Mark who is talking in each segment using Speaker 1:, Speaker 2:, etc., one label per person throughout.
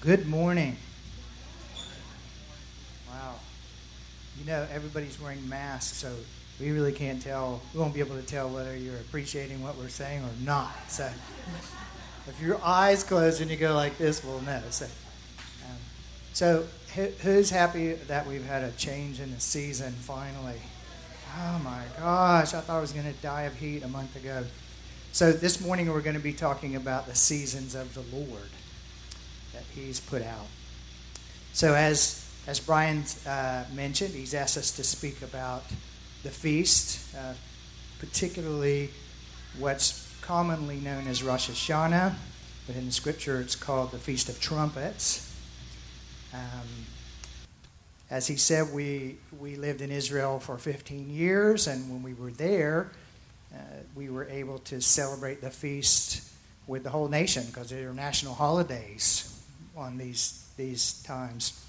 Speaker 1: Good morning. Wow. You know, everybody's wearing masks, so we really can't tell. We won't be able to tell whether you're appreciating what we're saying or not. So if your eyes close and you go like this, we'll know. So, um, so who's happy that we've had a change in the season finally? Oh my gosh, I thought I was going to die of heat a month ago. So this morning we're going to be talking about the seasons of the Lord He's put out. So as as Brian uh, mentioned, he's asked us to speak about the feast, uh, particularly what's commonly known as Rosh Hashanah, but in the Scripture it's called the Feast of Trumpets. Um, as he said, we we lived in Israel for 15 years, and when we were there uh, we were able to celebrate the feast with the whole nation because there are national holidays on these these times.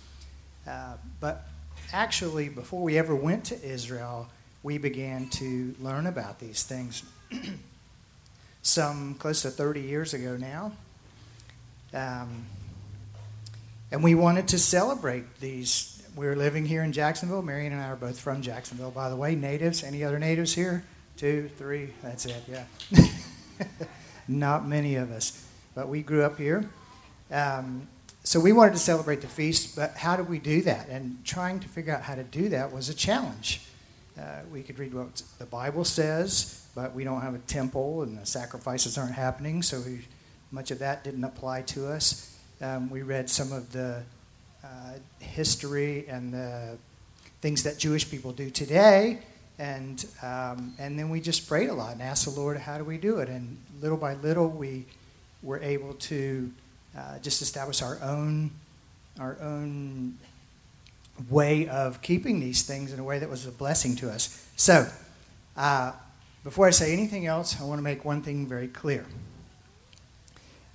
Speaker 1: Uh, but actually, before we ever went to Israel, we began to learn about these things. Some close to 30 years ago now. Um, and we wanted to celebrate these. We were living here in Jacksonville. Marianne and I are both from Jacksonville, by the way. Natives. Any other natives here? two, three, that's it, yeah. Not many of us, but we grew up here. Um, so we wanted to celebrate the feast, but how do we do that? And trying to figure out how to do that was a challenge. Uh, we could read what the Bible says, but we don't have a temple and the sacrifices aren't happening, so we, much of that didn't apply to us. Um, we read some of the uh, history and the things that Jewish people do today, and um, and then we just prayed a lot and asked the Lord, how do we do it? And little by little, we were able to uh, just establish our own our own way of keeping these things in a way that was a blessing to us. So, uh, before I say anything else, I want to make one thing very clear.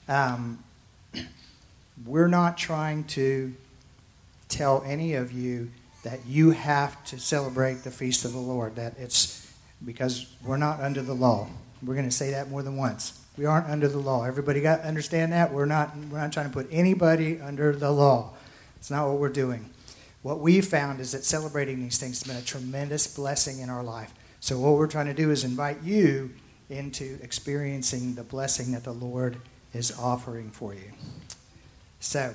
Speaker 1: Um, we're not trying to tell any of you that you have to celebrate the feast of the Lord. That it's because we're not under the law. We're going to say that more than once. We aren't under the law. Everybody got understand that? We're not we're not trying to put anybody under the law. It's not what we're doing. What we found is that celebrating these things has been a tremendous blessing in our life. So what we're trying to do is invite you into experiencing the blessing that the Lord is offering for you. So,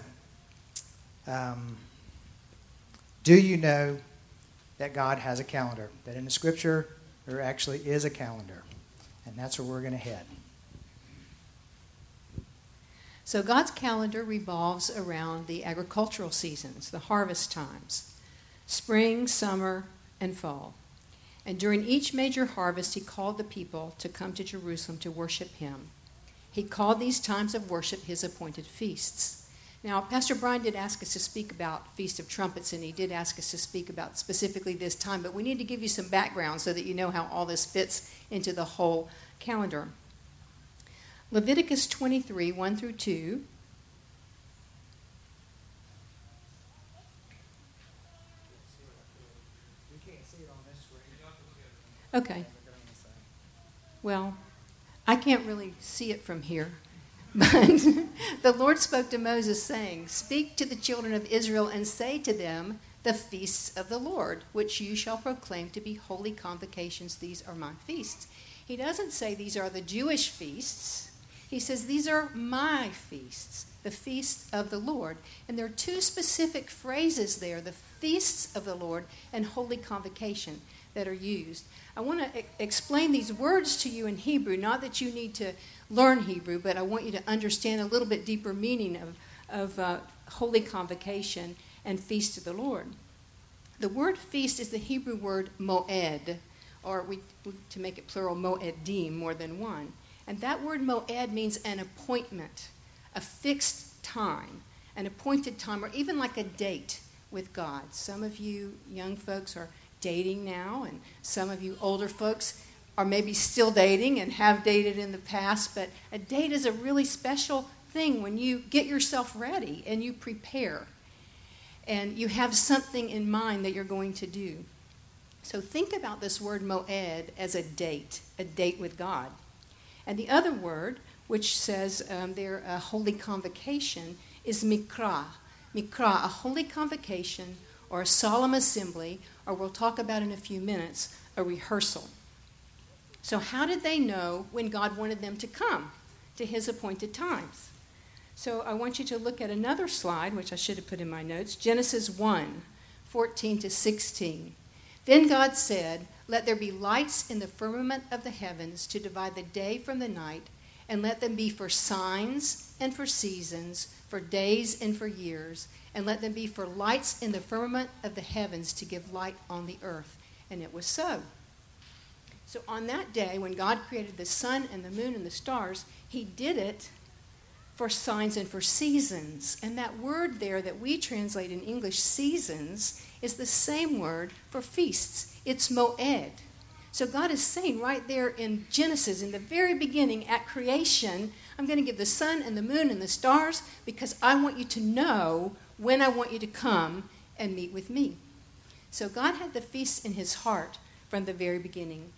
Speaker 1: um, do you know that God has a calendar? That in the scripture, there actually is a calendar. And that's where we're going to head.
Speaker 2: So, God's calendar revolves around the agricultural seasons, the harvest times spring, summer, and fall. And during each major harvest, He called the people to come to Jerusalem to worship Him. He called these times of worship His appointed feasts. Now, Pastor Brian did ask us to speak about Feast of Trumpets, and he did ask us to speak about specifically this time, but we need to give you some background so that you know how all this fits into the whole calendar. Leviticus 23, 1 through 2. Okay. Well, I can't really see it from here. But the Lord spoke to Moses, saying, Speak to the children of Israel and say to them, The feasts of the Lord, which you shall proclaim to be holy convocations. These are my feasts. He doesn't say these are the Jewish feasts. He says these are my feasts, the feasts of the Lord. And there are two specific phrases there the feasts of the Lord and holy convocation that are used. I want to explain these words to you in Hebrew, not that you need to learn Hebrew, but I want you to understand a little bit deeper meaning of, of uh, holy convocation and feast of the Lord. The word feast is the Hebrew word moed, or we, to make it plural, moedim, more than one. And that word moed means an appointment, a fixed time, an appointed time, or even like a date with God. Some of you young folks are dating now, and some of you older folks are maybe still dating and have dated in the past, but a date is a really special thing when you get yourself ready and you prepare and you have something in mind that you're going to do. So think about this word moed as a date, a date with God. And the other word, which says um, there a holy convocation, is mikra. Mikra, a holy convocation or a solemn assembly, or we'll talk about in a few minutes, a rehearsal. So, how did they know when God wanted them to come to his appointed times? So, I want you to look at another slide, which I should have put in my notes Genesis 1 14 to 16. Then God said, Let there be lights in the firmament of the heavens to divide the day from the night, and let them be for signs and for seasons, for days and for years and let them be for lights in the firmament of the heavens to give light on the earth. And it was so. So on that day, when God created the sun and the moon and the stars, He did it for signs and for seasons. And that word there that we translate in English, seasons, is the same word for feasts. It's moed. So God is saying right there in Genesis, in the very beginning, at creation, I'm going to give the sun and the moon and the stars because I want you to know when I want you to come and meet with me. So God had the feast in his heart from the very beginning.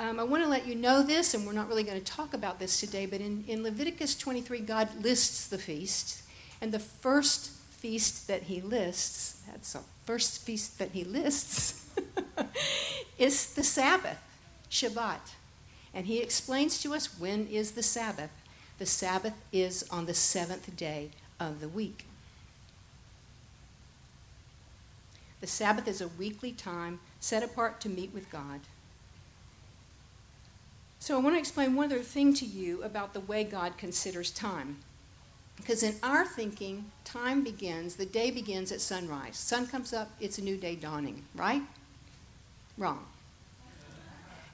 Speaker 2: Um, I want to let you know this, and we're not really going to talk about this today, but in, in Leviticus 23, God lists the feast. And the first feast that he lists, that's the first feast that he lists, is the Sabbath, Shabbat. And he explains to us when is the Sabbath. The Sabbath is on the seventh day of the week. The Sabbath is a weekly time set apart to meet with God. So I want to explain one other thing to you about the way God considers time. Because in our thinking, time begins, the day begins at sunrise. Sun comes up, it's a new day dawning, right? Wrong.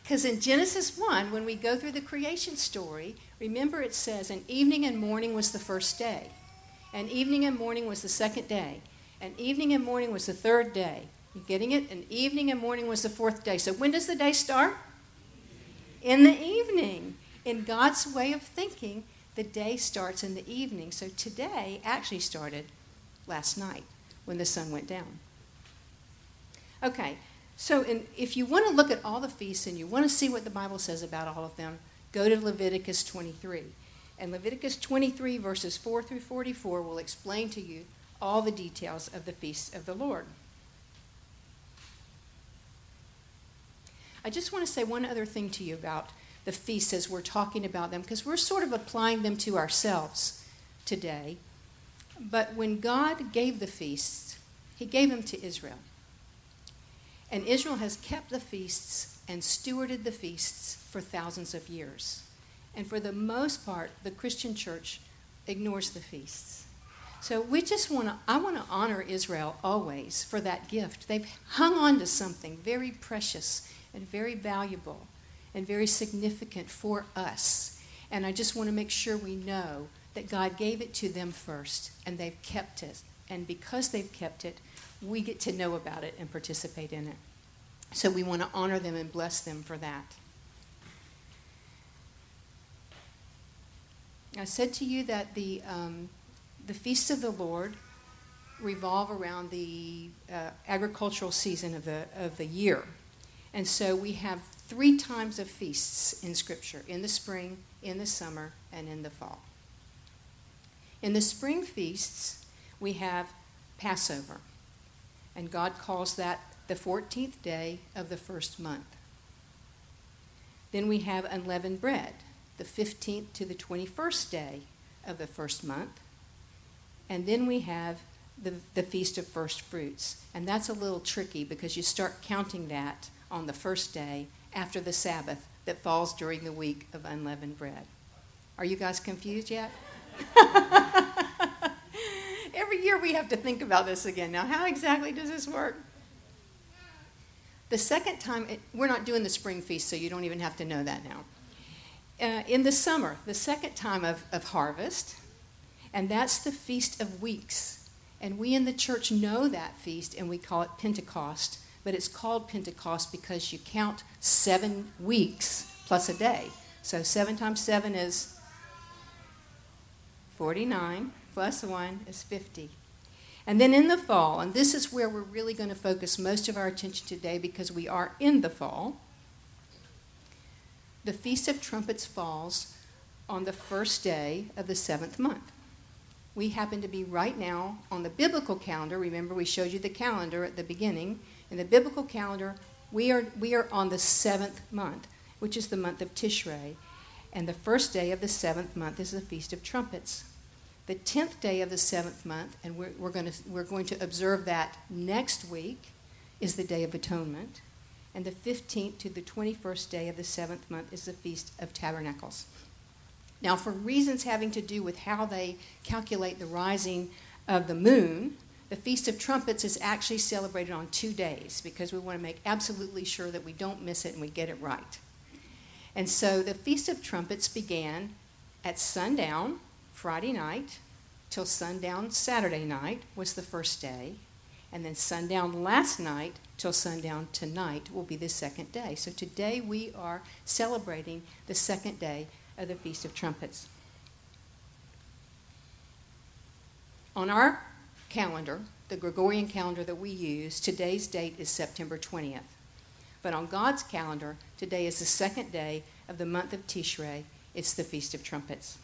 Speaker 2: Because in Genesis 1, when we go through the creation story, remember it says, and evening and morning was the first day, and evening and morning was the second day, and evening and morning was the third day. You getting it? And evening and morning was the fourth day. So when does the day start? In the evening. In God's way of thinking, the day starts in the evening. So today actually started last night when the sun went down. Okay, so, in, if you want to look at all the feasts and you want to see what the Bible says about all of them, go to Leviticus 23. And Leviticus 23, verses 4 through 44, will explain to you all the details of the feasts of the Lord. I just want to say one other thing to you about the feasts as we're talking about them, because we're sort of applying them to ourselves today. But when God gave the feasts, He gave them to Israel. And Israel has kept the feasts and stewarded the feasts for thousands of years. And for the most part, the Christian church ignores the feasts. So we just want to, I want to honor Israel always for that gift. They've hung on to something very precious and very valuable and very significant for us. And I just want to make sure we know that God gave it to them first and they've kept it. And because they've kept it, we get to know about it and participate in it. So we want to honor them and bless them for that. I said to you that the, um, the feasts of the Lord revolve around the uh, agricultural season of the, of the year. And so we have three times of feasts in Scripture in the spring, in the summer, and in the fall. In the spring feasts, we have Passover. And God calls that the 14th day of the first month. Then we have unleavened bread, the 15th to the 21st day of the first month. And then we have the, the Feast of First Fruits. And that's a little tricky because you start counting that on the first day after the Sabbath that falls during the week of unleavened bread. Are you guys confused yet? Every year we have to think about this again. Now, how exactly does this work? The second time, it, we're not doing the spring feast, so you don't even have to know that now. Uh, in the summer, the second time of, of harvest, and that's the Feast of Weeks. And we in the church know that feast, and we call it Pentecost. But it's called Pentecost because you count seven weeks plus a day. So seven times seven is 49 plus 1 is 50. And then in the fall, and this is where we're really going to focus most of our attention today because we are in the fall, the Feast of Trumpets falls on the first day of the seventh month. We happen to be right now on the biblical calendar. Remember, we showed you the calendar at the beginning. In the biblical calendar, we are, we are on the seventh month, which is the month of Tishrei. And the first day of the seventh month is the Feast of Trumpets. The tenth day of the seventh month, and we're, we're, to, we're going to observe that next week, is the Day of Atonement. And the 15th to the 21st day of the seventh month is the Feast of Tabernacles. Now, for reasons having to do with how they calculate the rising of the moon, the Feast of Trumpets is actually celebrated on two days because we want to make absolutely sure that we don't miss it and we get it right. And so the Feast of Trumpets began at sundown, Friday night, till sundown Saturday night was the first day. And then sundown last night till sundown tonight will be the second day. So today we are celebrating the second day of the Feast of Trumpets. On our calendar, the Gregorian calendar that we use, today's date is September 20th. But on God's calendar, today is the second day of the month of Tishrei. It's the Feast of Trumpets.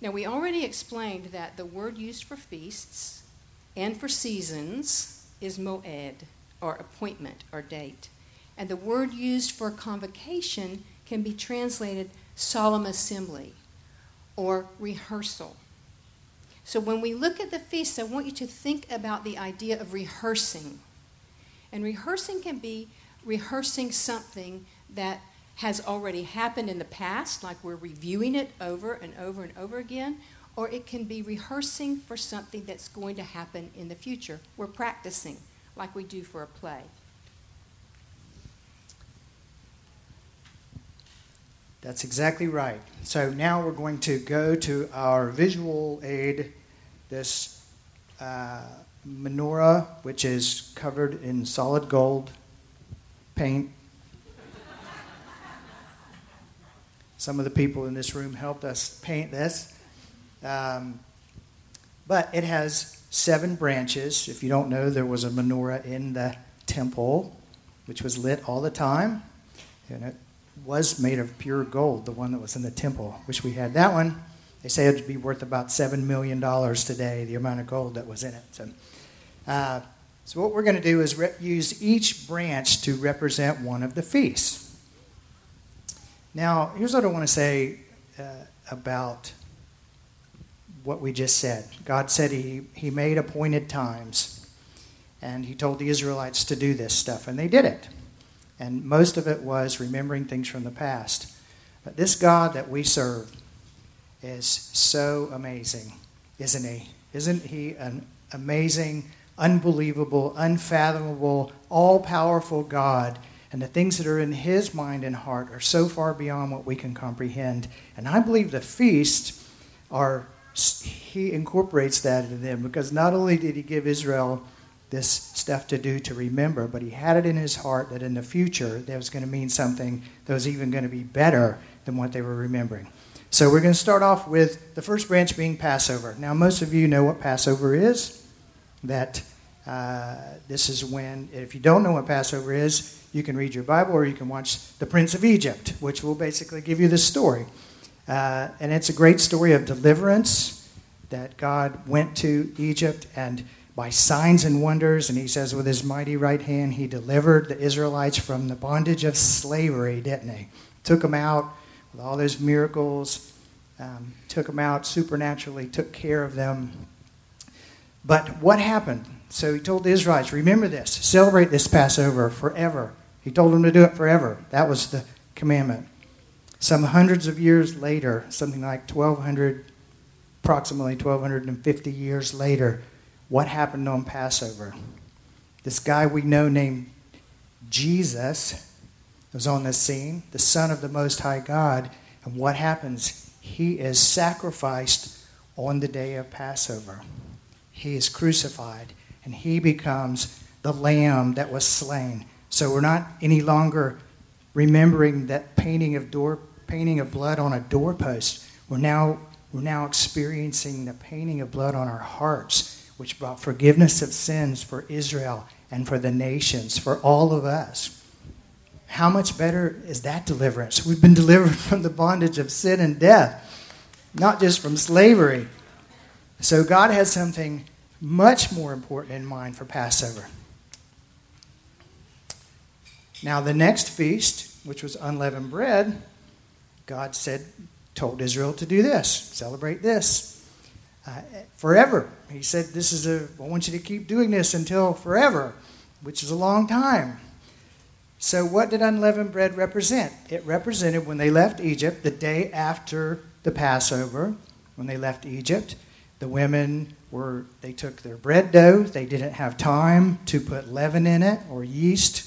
Speaker 2: Now, we already explained that the word used for feasts and for seasons is moed, or appointment or date. And the word used for convocation can be translated solemn assembly or rehearsal. So when we look at the feast, I want you to think about the idea of rehearsing. And rehearsing can be rehearsing something that has already happened in the past, like we're reviewing it over and over and over again, or it can be rehearsing for something that's going to happen in the future. We're practicing, like we do for a play.
Speaker 1: That's exactly right. So now we're going to go to our visual aid, this uh, menorah, which is covered in solid gold paint. Some of the people in this room helped us paint this. Um, but it has seven branches. If you don't know, there was a menorah in the temple, which was lit all the time. And it was made of pure gold, the one that was in the temple. Wish we had that one. They say it'd be worth about $7 million today, the amount of gold that was in it. So, uh, so what we're going to do is re- use each branch to represent one of the feasts. Now, here's what I want to say uh, about what we just said. God said he, he made appointed times, and He told the Israelites to do this stuff, and they did it. And most of it was remembering things from the past. But this God that we serve is so amazing, isn't he? Isn't he an amazing, unbelievable, unfathomable, all powerful God? And the things that are in his mind and heart are so far beyond what we can comprehend. And I believe the feast are, he incorporates that into them because not only did he give Israel this stuff to do to remember, but he had it in his heart that in the future that was going to mean something that was even going to be better than what they were remembering. So we're going to start off with the first branch being Passover. Now, most of you know what Passover is. That uh, this is when, if you don't know what Passover is, you can read your Bible or you can watch The Prince of Egypt, which will basically give you the story. Uh, and it's a great story of deliverance that God went to Egypt and by signs and wonders. And he says, with his mighty right hand, he delivered the Israelites from the bondage of slavery, didn't he? Took them out with all those miracles, um, took them out supernaturally, took care of them. But what happened? So he told the Israelites, remember this, celebrate this Passover forever. He told them to do it forever. That was the commandment. Some hundreds of years later, something like 1200, approximately 1250 years later, what happened on Passover. This guy we know named Jesus was on the scene, the Son of the Most High God. And what happens? He is sacrificed on the day of Passover. He is crucified, and he becomes the lamb that was slain. So we're not any longer remembering that painting of door painting of blood on a doorpost. We're now we're now experiencing the painting of blood on our hearts which brought forgiveness of sins for Israel and for the nations, for all of us. how much better is that deliverance? We've been delivered from the bondage of sin and death, not just from slavery. So God has something much more important in mind for Passover. Now, the next feast, which was unleavened bread, God said, told Israel to do this, celebrate this uh, forever. He said, This is a, I want you to keep doing this until forever, which is a long time. So, what did unleavened bread represent? It represented when they left Egypt, the day after the Passover, when they left Egypt, the women were, they took their bread dough. They didn't have time to put leaven in it or yeast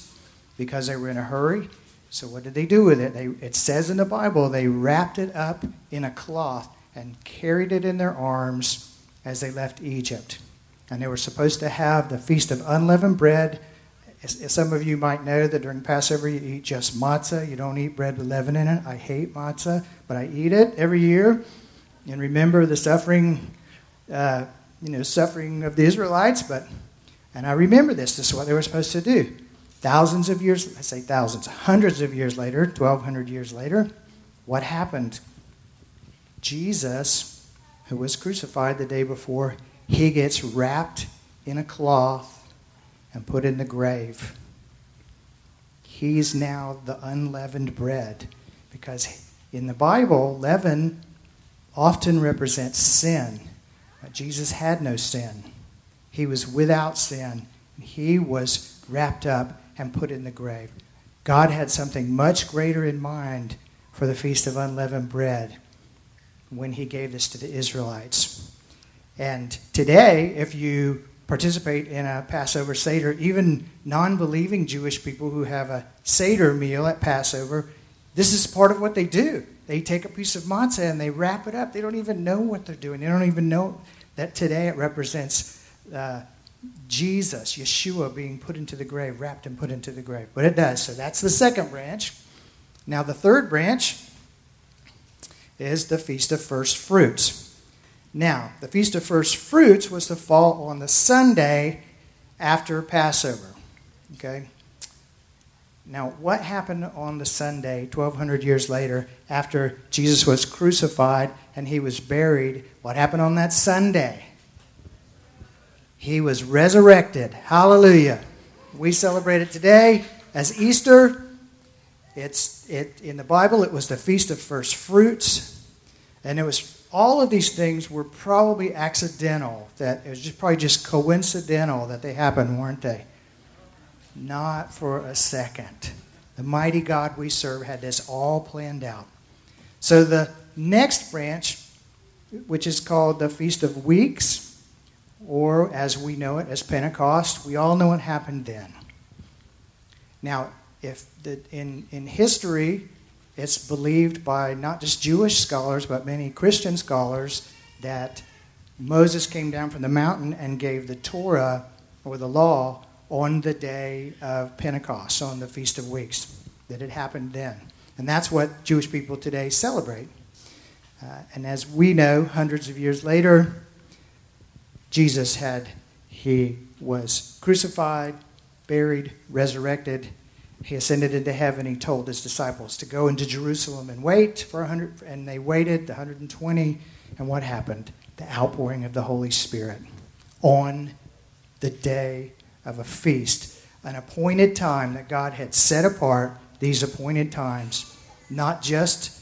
Speaker 1: because they were in a hurry. So, what did they do with it? They, it says in the Bible they wrapped it up in a cloth and carried it in their arms as they left Egypt. And they were supposed to have the Feast of Unleavened Bread. Some of you might know that during Passover you eat just matzah. You don't eat bread with leaven in it. I hate matzah, but I eat it every year and remember the suffering, uh, you know, suffering of the Israelites. But and I remember this. This is what they were supposed to do. Thousands of years, I say thousands, hundreds of years later, 1,200 years later, what happened? Jesus, who was crucified the day before, he gets wrapped in a cloth and put in the grave. He's now the unleavened bread because in the Bible, leaven often represents sin. But Jesus had no sin, he was without sin. He was wrapped up and put in the grave. God had something much greater in mind for the Feast of Unleavened Bread when he gave this to the Israelites. And today, if you participate in a Passover Seder, even non believing Jewish people who have a Seder meal at Passover, this is part of what they do. They take a piece of matzah and they wrap it up. They don't even know what they're doing. They don't even know that today it represents uh, Jesus, Yeshua, being put into the grave, wrapped and put into the grave. But it does. So that's the second branch. Now, the third branch is the Feast of First Fruits. Now, the Feast of First Fruits was to fall on the Sunday after Passover. Okay? Now, what happened on the Sunday, 1200 years later, after Jesus was crucified and he was buried? What happened on that Sunday? He was resurrected. Hallelujah. We celebrate it today as Easter. It's it in the Bible it was the feast of first fruits. And it was all of these things were probably accidental, that it was just probably just coincidental that they happened, weren't they? Not for a second. The mighty God we serve had this all planned out. So the next branch, which is called the Feast of Weeks, or as we know it as Pentecost. We all know what happened then. Now, if the, in, in history, it's believed by not just Jewish scholars, but many Christian scholars that Moses came down from the mountain and gave the Torah or the law on the day of Pentecost, on the Feast of Weeks, that it happened then. And that's what Jewish people today celebrate. Uh, and as we know, hundreds of years later, Jesus had, he was crucified, buried, resurrected. He ascended into heaven. He told his disciples to go into Jerusalem and wait for 100, and they waited, the 120. And what happened? The outpouring of the Holy Spirit on the day of a feast, an appointed time that God had set apart, these appointed times, not just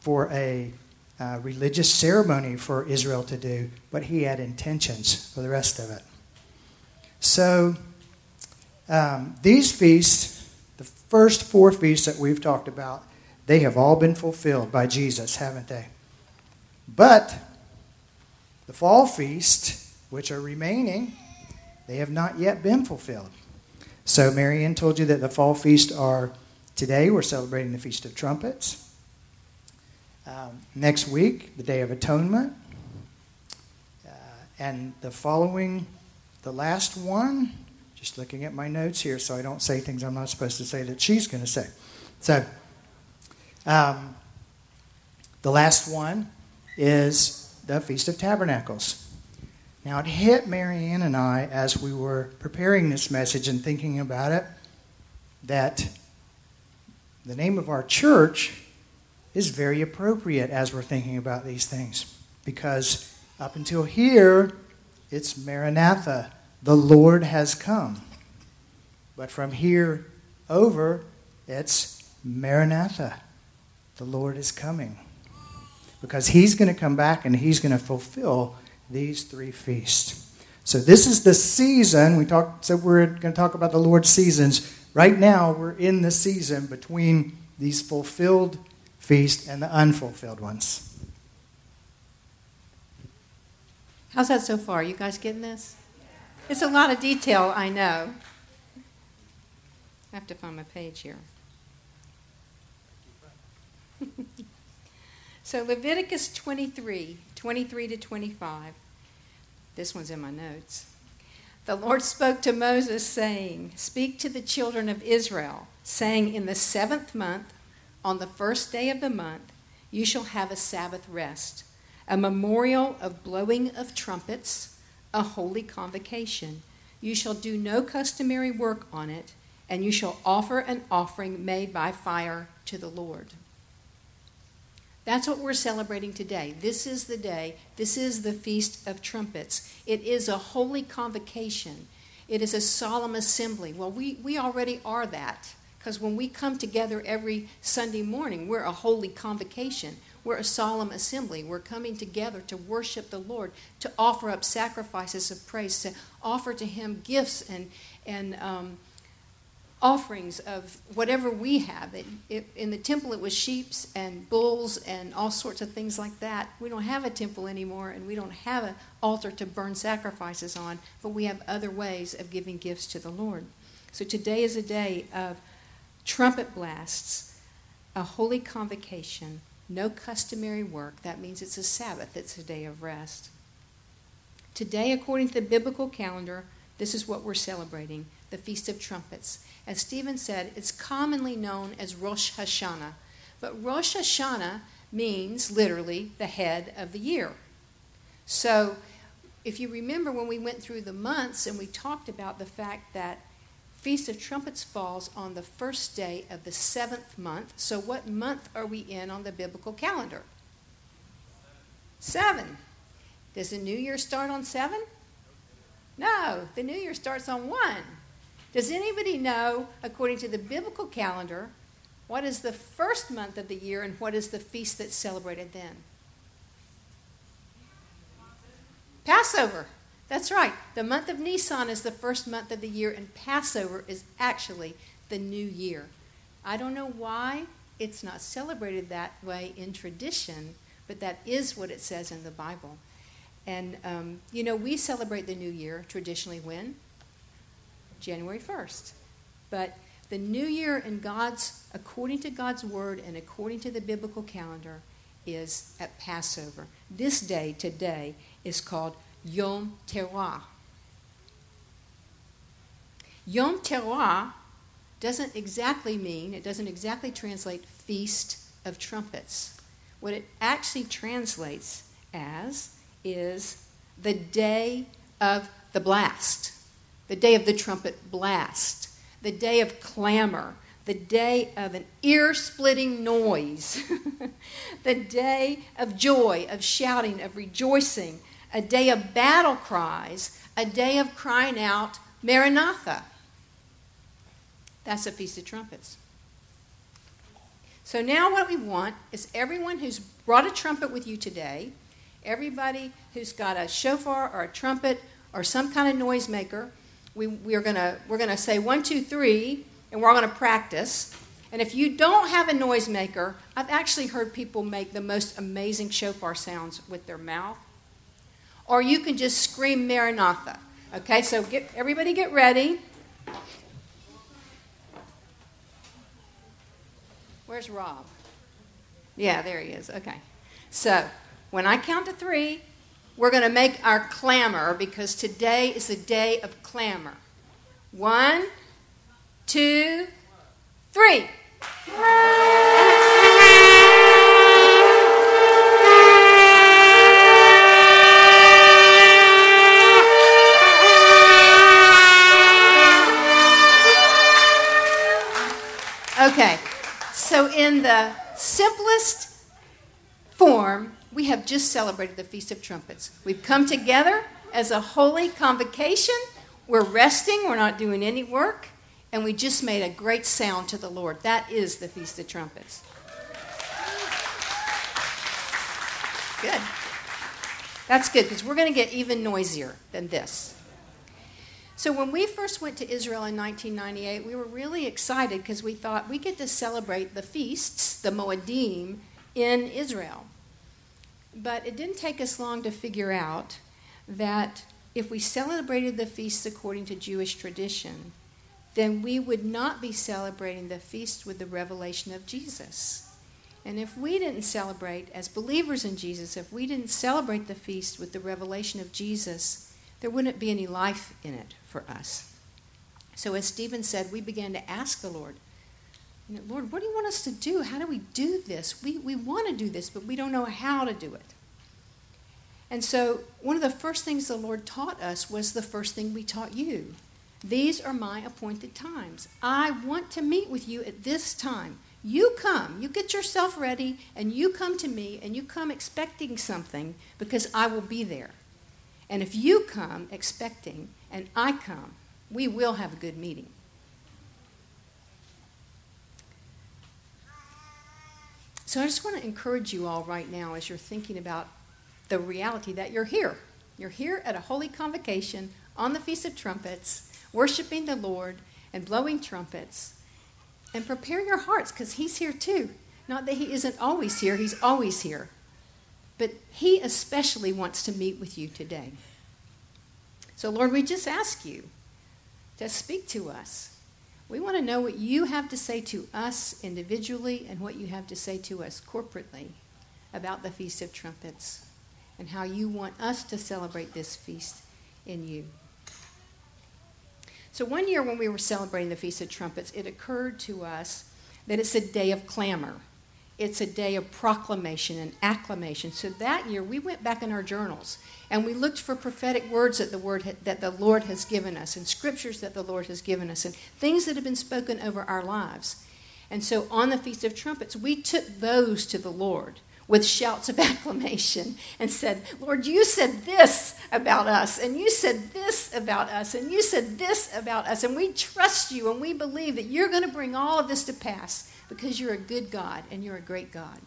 Speaker 1: for a uh, religious ceremony for Israel to do, but he had intentions for the rest of it. So, um, these feasts, the first four feasts that we've talked about, they have all been fulfilled by Jesus, haven't they? But the fall feast, which are remaining, they have not yet been fulfilled. So, Marianne told you that the fall feasts are today, we're celebrating the Feast of Trumpets. Um, next week, the Day of Atonement. Uh, and the following, the last one, just looking at my notes here so I don't say things I'm not supposed to say that she's going to say. So, um, the last one is the Feast of Tabernacles. Now, it hit Marianne and I as we were preparing this message and thinking about it that The name of our church is very appropriate as we're thinking about these things because up until here, it's Maranatha, the Lord has come. But from here over, it's Maranatha, the Lord is coming. Because he's going to come back and he's going to fulfill these three feasts. So this is the season. We talked said we're going to talk about the Lord's seasons. Right now, we're in the season between these fulfilled feasts and the unfulfilled ones.
Speaker 2: How's that so far? You guys getting this? It's a lot of detail, I know. I have to find my page here. so Leviticus 23, 23 to 25. This one's in my notes. The Lord spoke to Moses, saying, Speak to the children of Israel, saying, In the seventh month, on the first day of the month, you shall have a Sabbath rest, a memorial of blowing of trumpets, a holy convocation. You shall do no customary work on it, and you shall offer an offering made by fire to the Lord. That's what we're celebrating today. This is the day, this is the Feast of Trumpets. It is a holy convocation, it is a solemn assembly. Well, we, we already are that because when we come together every Sunday morning, we're a holy convocation. We're a solemn assembly. We're coming together to worship the Lord, to offer up sacrifices of praise, to offer to Him gifts and, and um, offerings of whatever we have. It, it, in the temple, it was sheep and bulls and all sorts of things like that. We don't have a temple anymore, and we don't have an altar to burn sacrifices on, but we have other ways of giving gifts to the Lord. So today is a day of trumpet blasts, a holy convocation, no customary work. That means it's a Sabbath, it's a day of rest. Today, according to the biblical calendar, this is what we're celebrating the Feast of Trumpets. As Stephen said, it's commonly known as Rosh Hashanah. But Rosh Hashanah means literally the head of the year. So, if you remember when we went through the months and we talked about the fact that Feast of Trumpets falls on the first day of the seventh month. So, what month are we in on the biblical calendar? Seven. Does the new year start on seven? No, the new year starts on one. Does anybody know, according to the biblical calendar, what is the first month of the year and what is the feast that's celebrated then? Passover. That's right. The month of Nisan is the first month of the year, and Passover is actually the new year. I don't know why it's not celebrated that way in tradition, but that is what it says in the Bible. And, um, you know, we celebrate the new year traditionally when? January 1st. But the new year in God's, according to God's word and according to the biblical calendar, is at Passover. This day, today, is called Yom Teruah. Yom Teruah doesn't exactly mean, it doesn't exactly translate Feast of Trumpets. What it actually translates as is the day of the blast, the day of the trumpet blast, the day of clamor, the day of an ear splitting noise, the day of joy, of shouting, of rejoicing, a day of battle cries, a day of crying out, Maranatha. That's a Feast of Trumpets. So now what we want is everyone who's brought a trumpet with you today, everybody who's got a shofar or a trumpet or some kind of noisemaker, we, we're going we're gonna say one, two, three, and we're all going to practice. And if you don't have a noisemaker, I've actually heard people make the most amazing shofar sounds with their mouth or you can just scream Maranatha. Okay, so get everybody get ready. Where's Rob? Yeah, there he is. Okay. So, when I count to three, we're going to make our clamor because today is the day of clamor. One, two, three. Okay, so in the simplest form, we have just celebrated the Feast of Trumpets. We've come together as a holy convocation. We're resting, we're not doing any work, and we just made a great sound to the Lord. That is the Feast of Trumpets. Good. That's good because we're going to get even noisier than this. So, when we first went to Israel in 1998, we were really excited because we thought we get to celebrate the feasts, the Moedim, in Israel. But it didn't take us long to figure out that if we celebrated the feasts according to Jewish tradition, then we would not be celebrating the feast with the revelation of Jesus. And if we didn't celebrate, as believers in Jesus, if we didn't celebrate the feast with the revelation of Jesus, there wouldn't be any life in it for us. So, as Stephen said, we began to ask the Lord, you know, Lord, what do you want us to do? How do we do this? We, we want to do this, but we don't know how to do it. And so, one of the first things the Lord taught us was the first thing we taught you. These are my appointed times. I want to meet with you at this time. You come, you get yourself ready, and you come to me, and you come expecting something because I will be there. And if you come expecting and I come, we will have a good meeting. So I just want to encourage you all right now as you're thinking about the reality that you're here. You're here at a holy convocation on the Feast of Trumpets, worshiping the Lord and blowing trumpets and prepare your hearts because He's here too. Not that He isn't always here, He's always here. But He especially wants to meet with you today. So, Lord, we just ask you to speak to us. We want to know what you have to say to us individually and what you have to say to us corporately about the Feast of Trumpets and how you want us to celebrate this feast in you. So, one year when we were celebrating the Feast of Trumpets, it occurred to us that it's a day of clamor. It's a day of proclamation and acclamation. So that year, we went back in our journals and we looked for prophetic words that the, word ha- that the Lord has given us and scriptures that the Lord has given us and things that have been spoken over our lives. And so on the Feast of Trumpets, we took those to the Lord with shouts of acclamation and said, Lord, you said this about us, and you said this about us, and you said this about us, and we trust you and we believe that you're going to bring all of this to pass because you're a good God and you're a great God.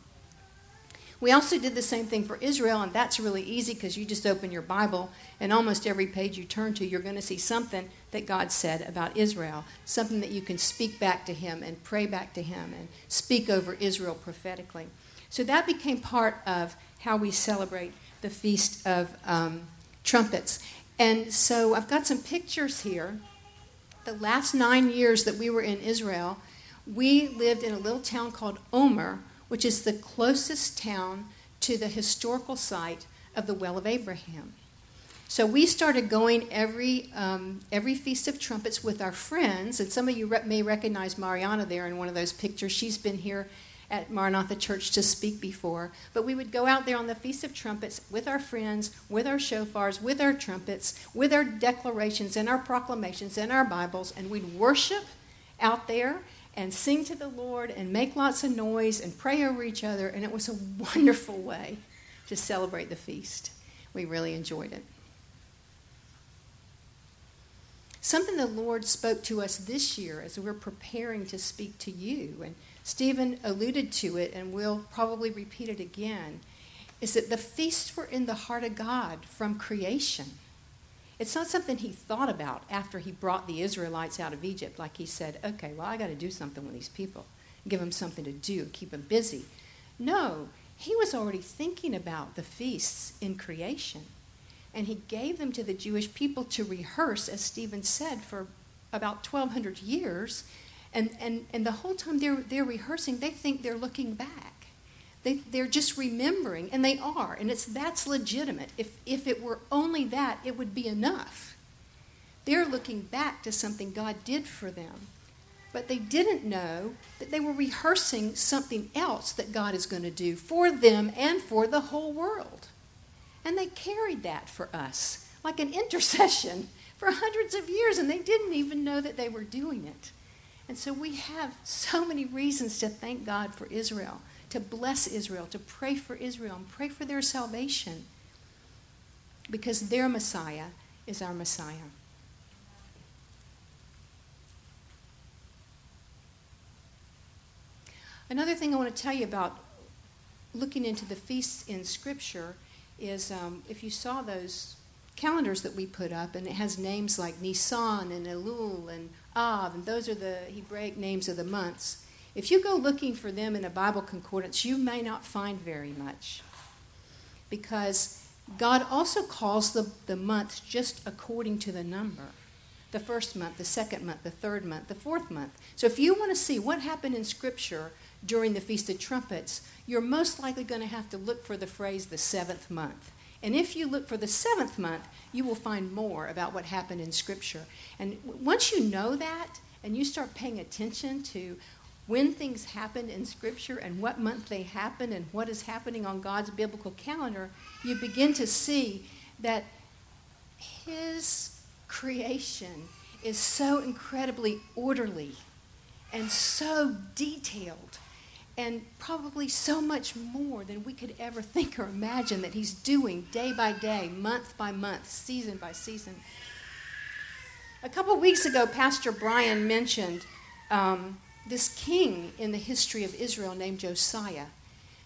Speaker 2: We also did the same thing for Israel, and that's really easy because you just open your Bible, and almost every page you turn to, you're going to see something that God said about Israel, something that you can speak back to Him and pray back to Him and speak over Israel prophetically. So that became part of how we celebrate the Feast of um, Trumpets. And so I've got some pictures here. The last nine years that we were in Israel, we lived in a little town called Omer, which is the closest town to the historical site of the Well of Abraham. So we started going every um, every feast of trumpets with our friends, and some of you re- may recognize Mariana there in one of those pictures. She's been here at Maranatha Church to speak before. But we would go out there on the Feast of Trumpets with our friends, with our shofars, with our trumpets, with our declarations and our proclamations and our Bibles, and we'd worship out there and sing to the Lord and make lots of noise and pray over each other. And it was a wonderful way to celebrate the feast. We really enjoyed it. Something the Lord spoke to us this year as we we're preparing to speak to you and Stephen alluded to it, and we'll probably repeat it again, is that the feasts were in the heart of God from creation. It's not something he thought about after he brought the Israelites out of Egypt, like he said, okay, well, I got to do something with these people, give them something to do, keep them busy. No, he was already thinking about the feasts in creation. And he gave them to the Jewish people to rehearse, as Stephen said, for about 1,200 years and, and, and the whole time they're, they're rehearsing, they think they're looking back. They, they're just remembering, and they are, and it's, that's legitimate. If, if it were only that, it would be enough. They're looking back to something God did for them. But they didn't know that they were rehearsing something else that God is going to do for them and for the whole world. And they carried that for us, like an intercession, for hundreds of years, and they didn't even know that they were doing it. And so we have so many reasons to thank God for Israel, to bless Israel, to pray for Israel, and pray for their salvation. Because their Messiah is our Messiah. Another thing I want to tell you about looking into the feasts in Scripture is um, if you saw those calendars that we put up, and it has names like Nisan and Elul and Av, and those are the Hebraic names of the months. If you go looking for them in a Bible concordance, you may not find very much. Because God also calls the, the months just according to the number the first month, the second month, the third month, the fourth month. So if you want to see what happened in Scripture during the Feast of Trumpets, you're most likely going to have to look for the phrase the seventh month. And if you look for the seventh month, you will find more about what happened in Scripture. And once you know that and you start paying attention to when things happen in Scripture and what month they happen and what is happening on God's biblical calendar, you begin to see that His creation is so incredibly orderly and so detailed and probably so much more than we could ever think or imagine that he's doing day by day, month by month, season by season. A couple weeks ago, Pastor Brian mentioned um, this king in the history of Israel named Josiah.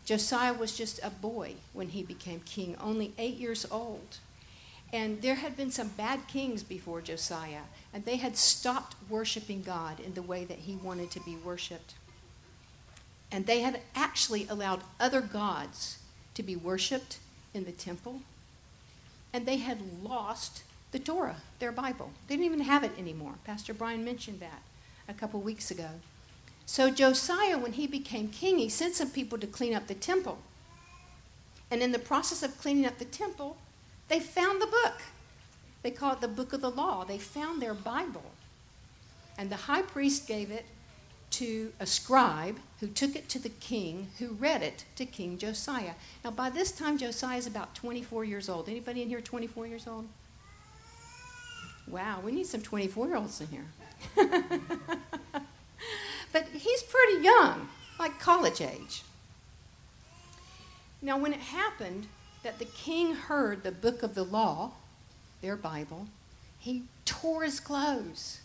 Speaker 2: Josiah was just a boy when he became king, only eight years old. And there had been some bad kings before Josiah, and they had stopped worshiping God in the way that he wanted to be worshiped. And they had actually allowed other gods to be worshiped in the temple. And they had lost the Torah, their Bible. They didn't even have it anymore. Pastor Brian mentioned that a couple weeks ago. So Josiah, when he became king, he sent some people to clean up the temple. And in the process of cleaning up the temple, they found the book. They call it the book of the law. They found their Bible. And the high priest gave it to a scribe who took it to the king who read it to King Josiah. Now by this time Josiah is about 24 years old. Anybody in here 24 years old? Wow, we need some 24-year-olds in here. but he's pretty young, like college age. Now when it happened that the king heard the book of the law, their Bible, he tore his clothes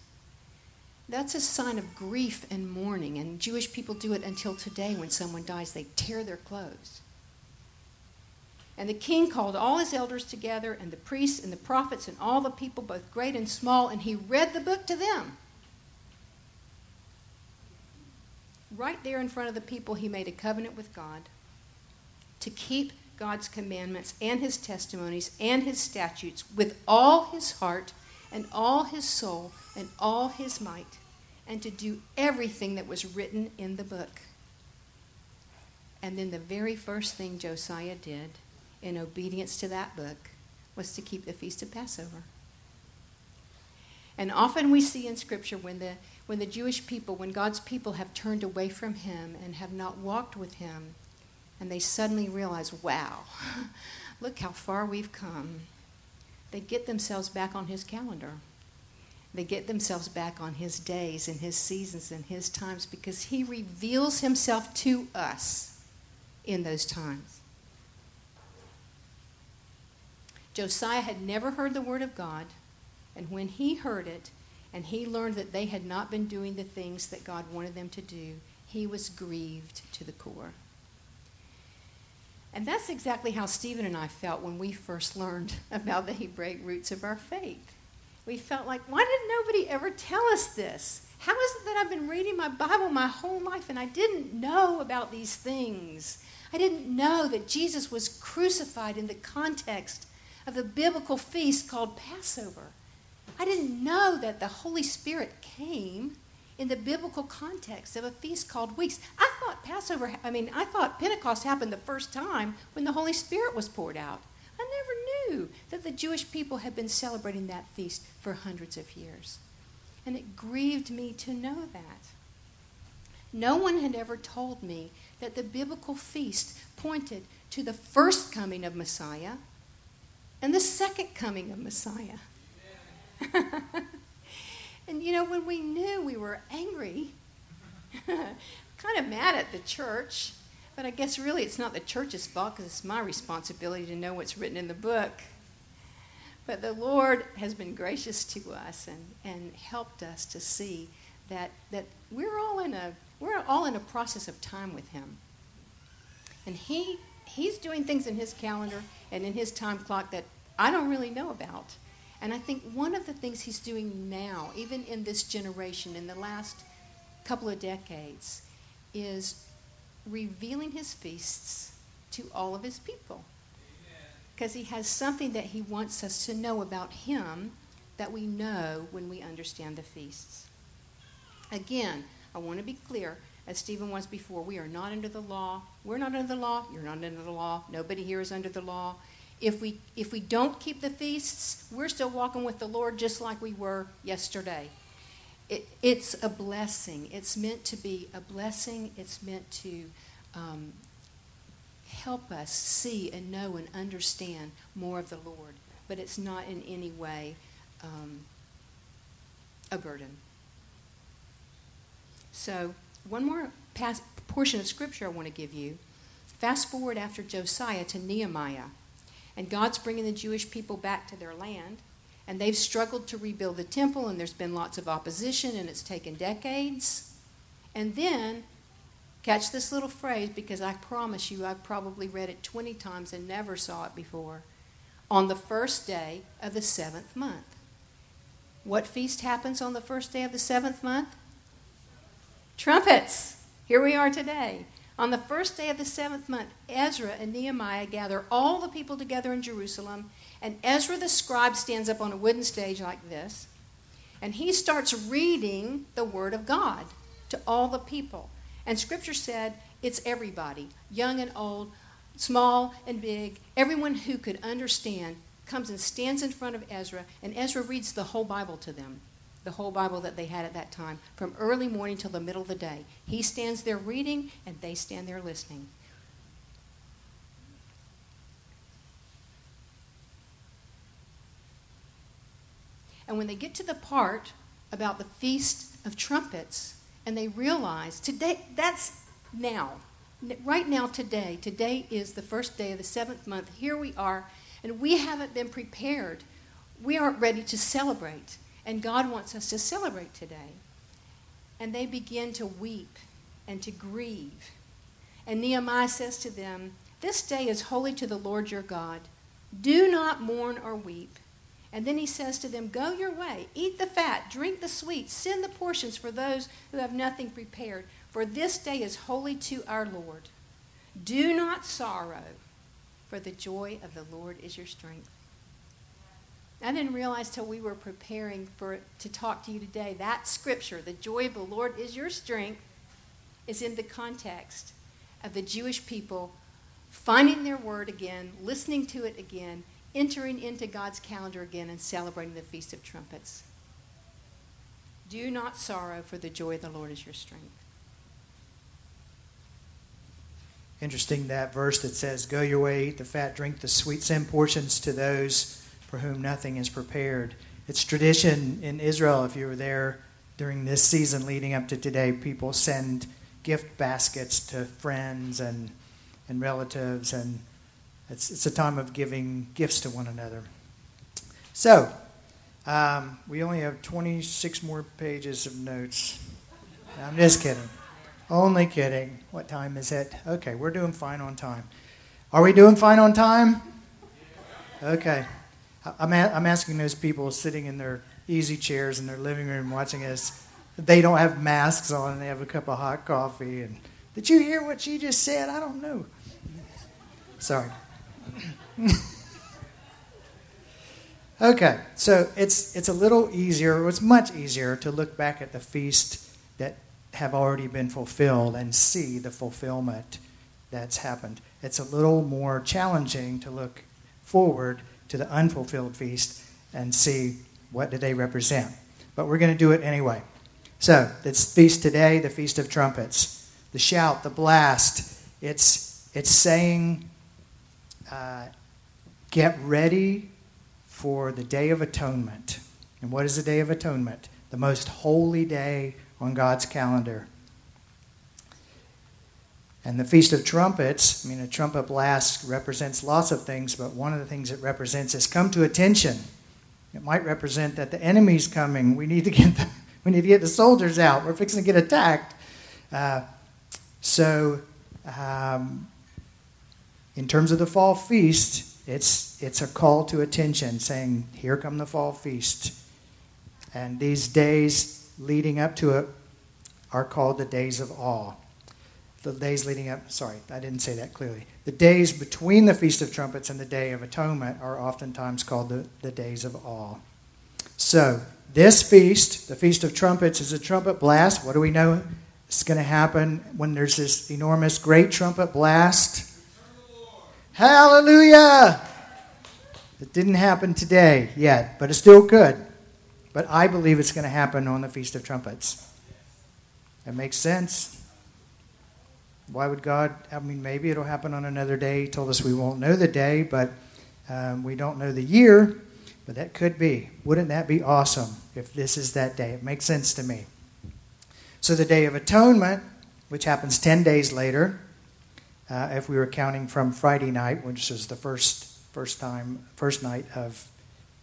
Speaker 2: that's a sign of grief and mourning. And Jewish people do it until today when someone dies, they tear their clothes. And the king called all his elders together, and the priests and the prophets, and all the people, both great and small, and he read the book to them. Right there in front of the people, he made a covenant with God to keep God's commandments and his testimonies and his statutes with all his heart and all his soul and all his might, and to do everything that was written in the book. And then the very first thing Josiah did in obedience to that book was to keep the Feast of Passover. And often we see in Scripture when the, when the Jewish people, when God's people have turned away from Him and have not walked with Him, and they suddenly realize, wow, look how far we've come they get themselves back on his calendar. They get themselves back on his days and his seasons and his times because he reveals himself to us in those times. Josiah had never heard the word of God, and when he heard it and he learned that they had not been doing the things that God wanted them to do, he was grieved to the core. And that's exactly how Stephen and I felt when we first learned about the Hebraic roots of our faith. We felt like, why did nobody ever tell us this? How is it that I've been reading my Bible my whole life and I didn't know about these things? I didn't know that Jesus was crucified in the context of the biblical feast called Passover. I didn't know that the Holy Spirit came in the biblical context of a feast called weeks. I thought Passover, I mean, I thought Pentecost happened the first time when the Holy Spirit was poured out. I never knew that the Jewish people had been celebrating that feast for hundreds of years. And it grieved me to know that. No one had ever told me that the biblical feast pointed to the first coming of Messiah and the second coming of Messiah. And you know, when we knew we were angry, kind of mad at the church, but I guess really it's not the church's fault because it's my responsibility to know what's written in the book. But the Lord has been gracious to us and, and helped us to see that, that we're all in a we're all in a process of time with him. And he he's doing things in his calendar and in his time clock that I don't really know about. And I think one of the things he's doing now, even in this generation, in the last couple of decades, is revealing his feasts to all of his people. Because he has something that he wants us to know about him that we know when we understand the feasts. Again, I want to be clear, as Stephen was before, we are not under the law. We're not under the law. You're not under the law. Nobody here is under the law if we if we don't keep the feasts, we're still walking with the Lord just like we were yesterday. It, it's a blessing. It's meant to be a blessing. It's meant to um, help us see and know and understand more of the Lord. But it's not in any way um, a burden. So, one more portion of scripture I want to give you. Fast forward after Josiah to Nehemiah. And God's bringing the Jewish people back to their land. And they've struggled to rebuild the temple, and there's been lots of opposition, and it's taken decades. And then, catch this little phrase because I promise you I've probably read it 20 times and never saw it before. On the first day of the seventh month. What feast happens on the first day of the seventh month? Trumpets. Here we are today. On the first day of the seventh month, Ezra and Nehemiah gather all the people together in Jerusalem, and Ezra the scribe stands up on a wooden stage like this, and he starts reading the Word of God to all the people. And Scripture said it's everybody, young and old, small and big, everyone who could understand comes and stands in front of Ezra, and Ezra reads the whole Bible to them the whole Bible that they had at that time, from early morning till the middle of the day. He stands there reading, and they stand there listening. And when they get to the part about the Feast of Trumpets, and they realize today, that's now, right now, today, today is the first day of the seventh month. Here we are, and we haven't been prepared. We aren't ready to celebrate. And God wants us to celebrate today. And they begin to weep and to grieve. And Nehemiah says to them, This day is holy to the Lord your God. Do not mourn or weep. And then he says to them, Go your way, eat the fat, drink the sweet, send the portions for those who have nothing prepared, for this day is holy to our Lord. Do not sorrow, for the joy of the Lord is your strength. I didn't realize till we were preparing for to talk to you today that scripture, the joy of the Lord is your strength, is in the context of the Jewish people finding their word again, listening to it again, entering into God's calendar again, and celebrating the Feast of Trumpets. Do not sorrow, for the joy of the Lord is your strength.
Speaker 1: Interesting that verse that says, Go your way, eat the fat, drink the sweet, send portions to those for whom nothing is prepared. It's tradition in Israel, if you were there during this season leading up to today, people send gift baskets to friends and, and relatives, and it's, it's a time of giving gifts to one another. So, um, we only have 26 more pages of notes. I'm just kidding. Only kidding. What time is it? Okay, we're doing fine on time. Are we doing fine on time? Okay. I'm, a- I'm asking those people sitting in their easy chairs in their living room watching us, they don't have masks on and they have a cup of hot coffee. And did you hear what she just said? I don't know. Sorry. okay, so it's it's a little easier. It's much easier to look back at the feast that have already been fulfilled and see the fulfillment that's happened. It's a little more challenging to look forward to the unfulfilled feast and see what do they represent. But we're going to do it anyway. So, this feast today, the Feast of Trumpets. The shout, the blast, it's, it's saying, uh, get ready for the Day of Atonement. And what is the Day of Atonement? the most holy day on God's calendar. And the Feast of Trumpets, I mean, a trumpet blast represents lots of things, but one of the things it represents is come to attention. It might represent that the enemy's coming. We need to get the, we need to get the soldiers out. We're fixing to get attacked. Uh, so, um, in terms of the fall feast, it's, it's a call to attention saying, Here come the fall feast. And these days leading up to it are called the days of awe the days leading up, sorry, I didn't say that clearly. The days between the Feast of Trumpets and the Day of Atonement are oftentimes called the, the days of awe. So, this feast, the Feast of Trumpets, is a trumpet blast. What do we know is going to happen when there's this enormous, great trumpet blast? Hallelujah! It didn't happen today yet, but it still could. But I believe it's going to happen on the Feast of Trumpets. It makes sense. Why would God? I mean, maybe it'll happen on another day. He told us we won't know the day, but um, we don't know the year, but that could be. Wouldn't that be awesome if this is that day? It makes sense to me. So the Day of Atonement, which happens 10 days later, uh, if we were counting from Friday night, which is the first, first time, first night of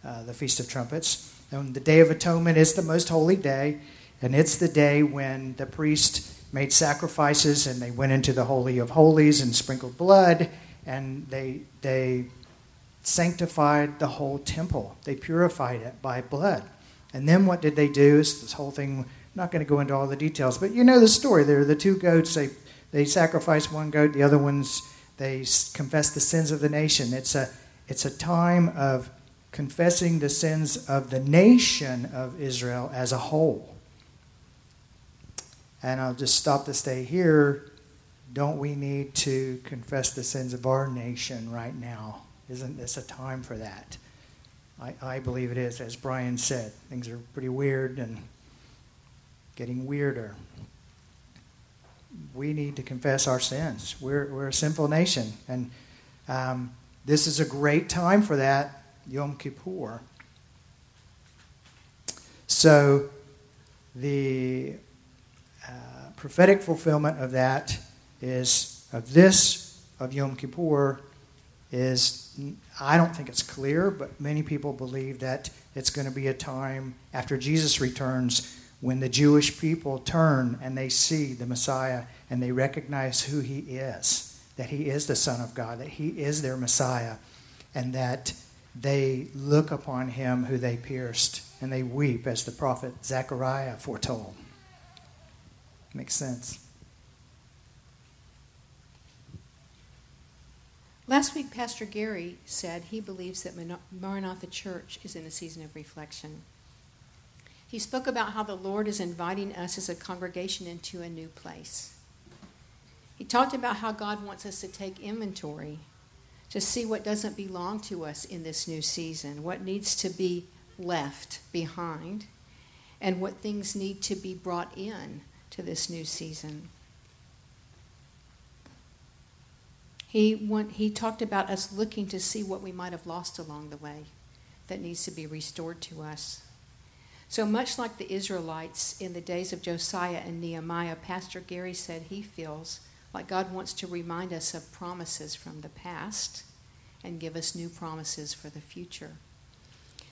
Speaker 1: uh, the Feast of Trumpets. And the Day of Atonement is the most holy day, and it's the day when the priest made sacrifices and they went into the Holy of Holies and sprinkled blood and they, they sanctified the whole temple. They purified it by blood. And then what did they do? Is this whole thing, I'm not going to go into all the details, but you know the story. There are the two goats. They, they sacrificed one goat, the other ones, they confessed the sins of the nation. It's a, it's a time of confessing the sins of the nation of Israel as a whole. And I'll just stop to stay here. Don't we need to confess the sins of our nation right now? Isn't this a time for that? I, I believe it is. As Brian said, things are pretty weird and getting weirder. We need to confess our sins. We're, we're a sinful nation. And um, this is a great time for that, Yom Kippur. So, the prophetic fulfillment of that is of this of Yom Kippur is I don't think it's clear, but many people believe that it's going to be a time after Jesus returns when the Jewish people turn and they see the Messiah and they recognize who he is, that he is the Son of God, that he is their Messiah, and that they look upon him who they pierced and they weep as the prophet Zechariah foretold. Makes sense.
Speaker 2: Last week, Pastor Gary said he believes that Maranatha Church is in a season of reflection. He spoke about how the Lord is inviting us as a congregation into a new place. He talked about how God wants us to take inventory to see what doesn't belong to us in this new season, what needs to be left behind, and what things need to be brought in to this new season. He, want, he talked about us looking to see what we might have lost along the way that needs to be restored to us. So much like the Israelites in the days of Josiah and Nehemiah, Pastor Gary said he feels like God wants to remind us of promises from the past and give us new promises for the future.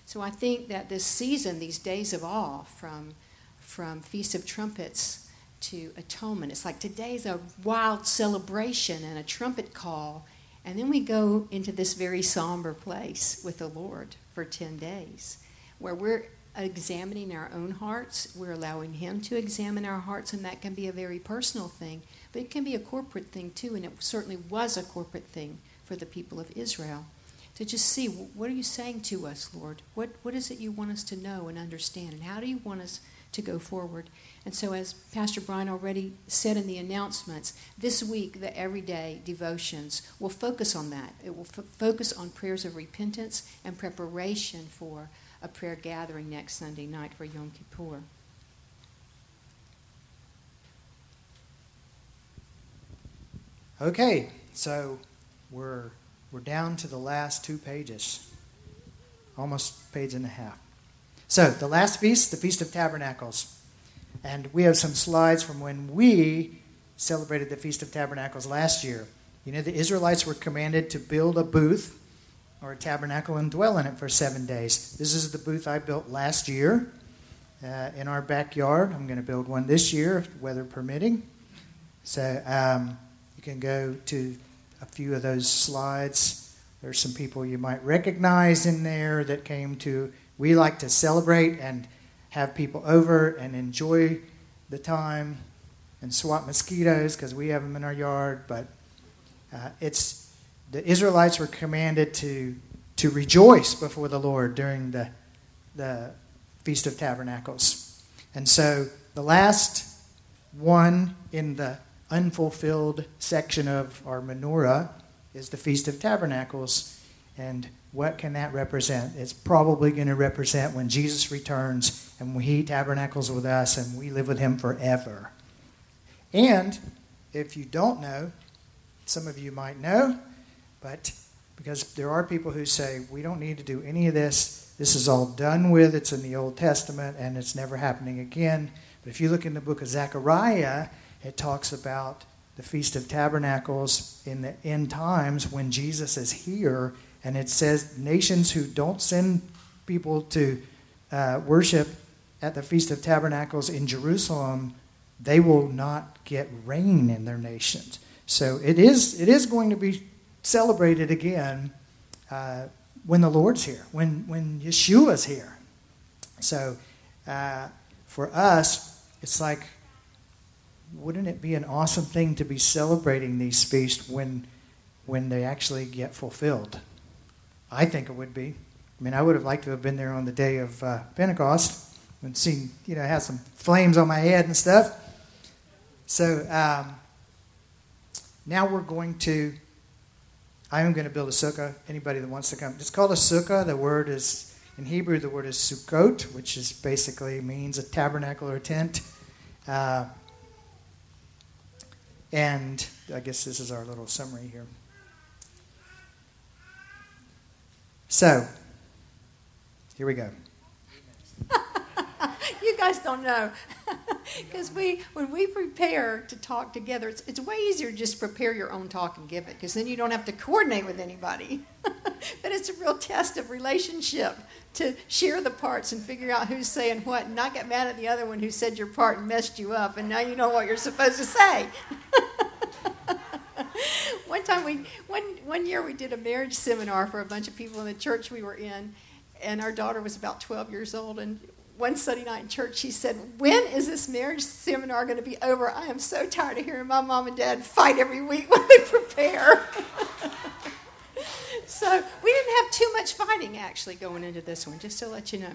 Speaker 2: So I think that this season, these days of awe, from, from Feast of Trumpets to atonement. It's like today's a wild celebration and a trumpet call. And then we go into this very somber place with the Lord for 10 days where we're examining our own hearts. We're allowing Him to examine our hearts, and that can be a very personal thing, but it can be a corporate thing too, and it certainly was a corporate thing for the people of Israel. To just see, what are you saying to us, Lord? What, what is it you want us to know and understand? And how do you want us to go forward? And so, as Pastor Brian already said in the announcements, this week the everyday devotions will focus on that. It will f- focus on prayers of repentance and preparation for a prayer gathering next Sunday night for Yom Kippur.
Speaker 1: Okay, so we're we're down to the last two pages, almost page and a half. So, the last feast, the Feast of Tabernacles. And we have some slides from when we celebrated the Feast of Tabernacles last year. You know, the Israelites were commanded to build a booth or a tabernacle and dwell in it for seven days. This is the booth I built last year uh, in our backyard. I'm going to build one this year, weather permitting. So um, you can go to a few of those slides. There's some people you might recognize in there that came to. We like to celebrate and have people over and enjoy the time and swat mosquitoes because we have them in our yard. But uh, it's the Israelites were commanded to to rejoice before the Lord during the the Feast of Tabernacles, and so the last one in the unfulfilled section of our menorah is the Feast of Tabernacles, and what can that represent? It's probably going to represent when Jesus returns and He tabernacles with us and we live with Him forever. And if you don't know, some of you might know, but because there are people who say, we don't need to do any of this, this is all done with, it's in the Old Testament, and it's never happening again. But if you look in the book of Zechariah, it talks about the Feast of Tabernacles in the end times when Jesus is here, and it says nations who don't send people to uh, worship at the Feast of Tabernacles in Jerusalem, they will not get rain in their nations. So it is, it is going to be celebrated again uh, when the Lord's here, when, when Yeshua's here. So uh, for us, it's like, wouldn't it be an awesome thing to be celebrating these feasts when, when they actually get fulfilled? I think it would be. I mean, I would have liked to have been there on the day of uh, Pentecost and seen, you know, have some flames on my head and stuff. So um, now we're going to, I am going to build a sukkah. Anybody that wants to come. It's called a sukkah. The word is, in Hebrew, the word is sukkot, which is basically means a tabernacle or a tent. Uh, and I guess this is our little summary here. So, here we go.
Speaker 2: you guys don't know. Because we, when we prepare to talk together, it's, it's way easier to just prepare your own talk and give it, because then you don't have to coordinate with anybody. but it's a real test of relationship to share the parts and figure out who's saying what, and not get mad at the other one who said your part and messed you up, and now you know what you're supposed to say. One time we one one year we did a marriage seminar for a bunch of people in the church we were in and our daughter was about 12 years old and one Sunday night in church, she said, When is this marriage seminar going to be over? I am so tired of hearing my mom and dad fight every week when they prepare. so we didn't have too much fighting actually going into this one, just to let you know.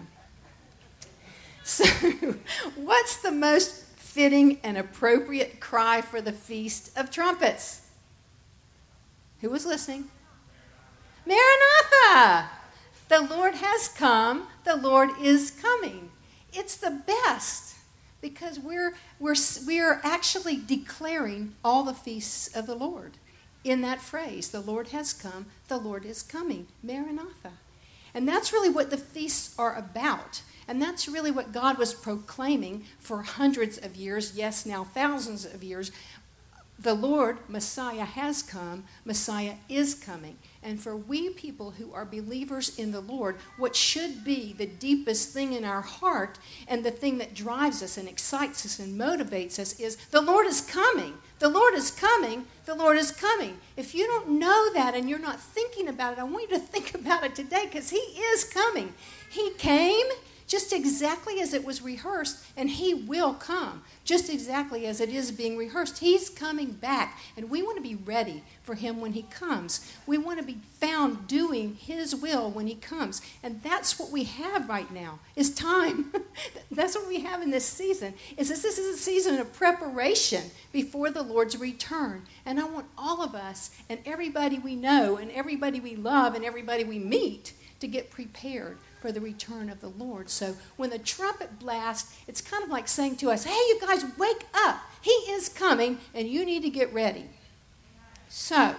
Speaker 2: So, what's the most fitting and appropriate cry for the Feast of Trumpets? Who was listening? Maranatha! The Lord has come, the Lord is coming. It's the best because we're, we're, we're actually declaring all the feasts of the Lord in that phrase the Lord has come, the Lord is coming. Maranatha. And that's really what the feasts are about. And that's really what God was proclaiming for hundreds of years, yes, now thousands of years. The Lord, Messiah, has come, Messiah is coming. And for we people who are believers in the Lord, what should be the deepest thing in our heart and the thing that drives us and excites us and motivates us is the Lord is coming. The Lord is coming. The Lord is coming. If you don't know that and you're not thinking about it, I want you to think about it today because He is coming. He came, just exactly as it was rehearsed, and He will come, just exactly as it is being rehearsed. He's coming back, and we want to be ready for Him when He comes. We want to be found doing His will when He comes, and that's what we have right now. Is time. that's what we have in this season. Is this, this is a season of preparation before the Lord's return, and I want all of us and everybody we know and everybody we love and everybody we meet to get prepared for the return of the Lord. So when the trumpet blasts, it's kind of like saying to us, hey, you guys, wake up. He is coming, and you need to get ready. So,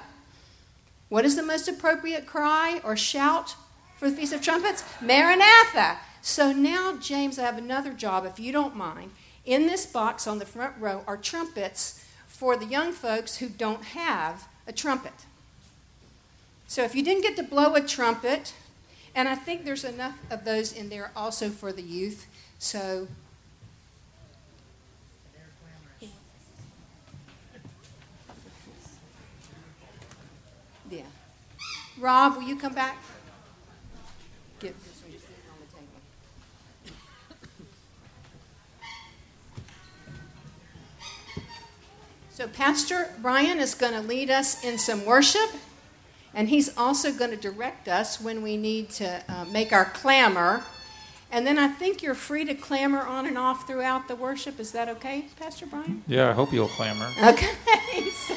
Speaker 2: what is the most appropriate cry or shout for the Feast of Trumpets? Maranatha. So now, James, I have another job, if you don't mind. In this box on the front row are trumpets for the young folks who don't have a trumpet. So if you didn't get to blow a trumpet, and I think there's enough of those in there also for the youth. So yeah. Rob, will you come back? Get. So Pastor Brian is going to lead us in some worship. And he's also going to direct us when we need to uh, make our clamor. And then I think you're free to clamor on and off throughout the worship. Is that okay, Pastor Brian?
Speaker 3: Yeah, I hope you'll clamor.
Speaker 2: Okay. So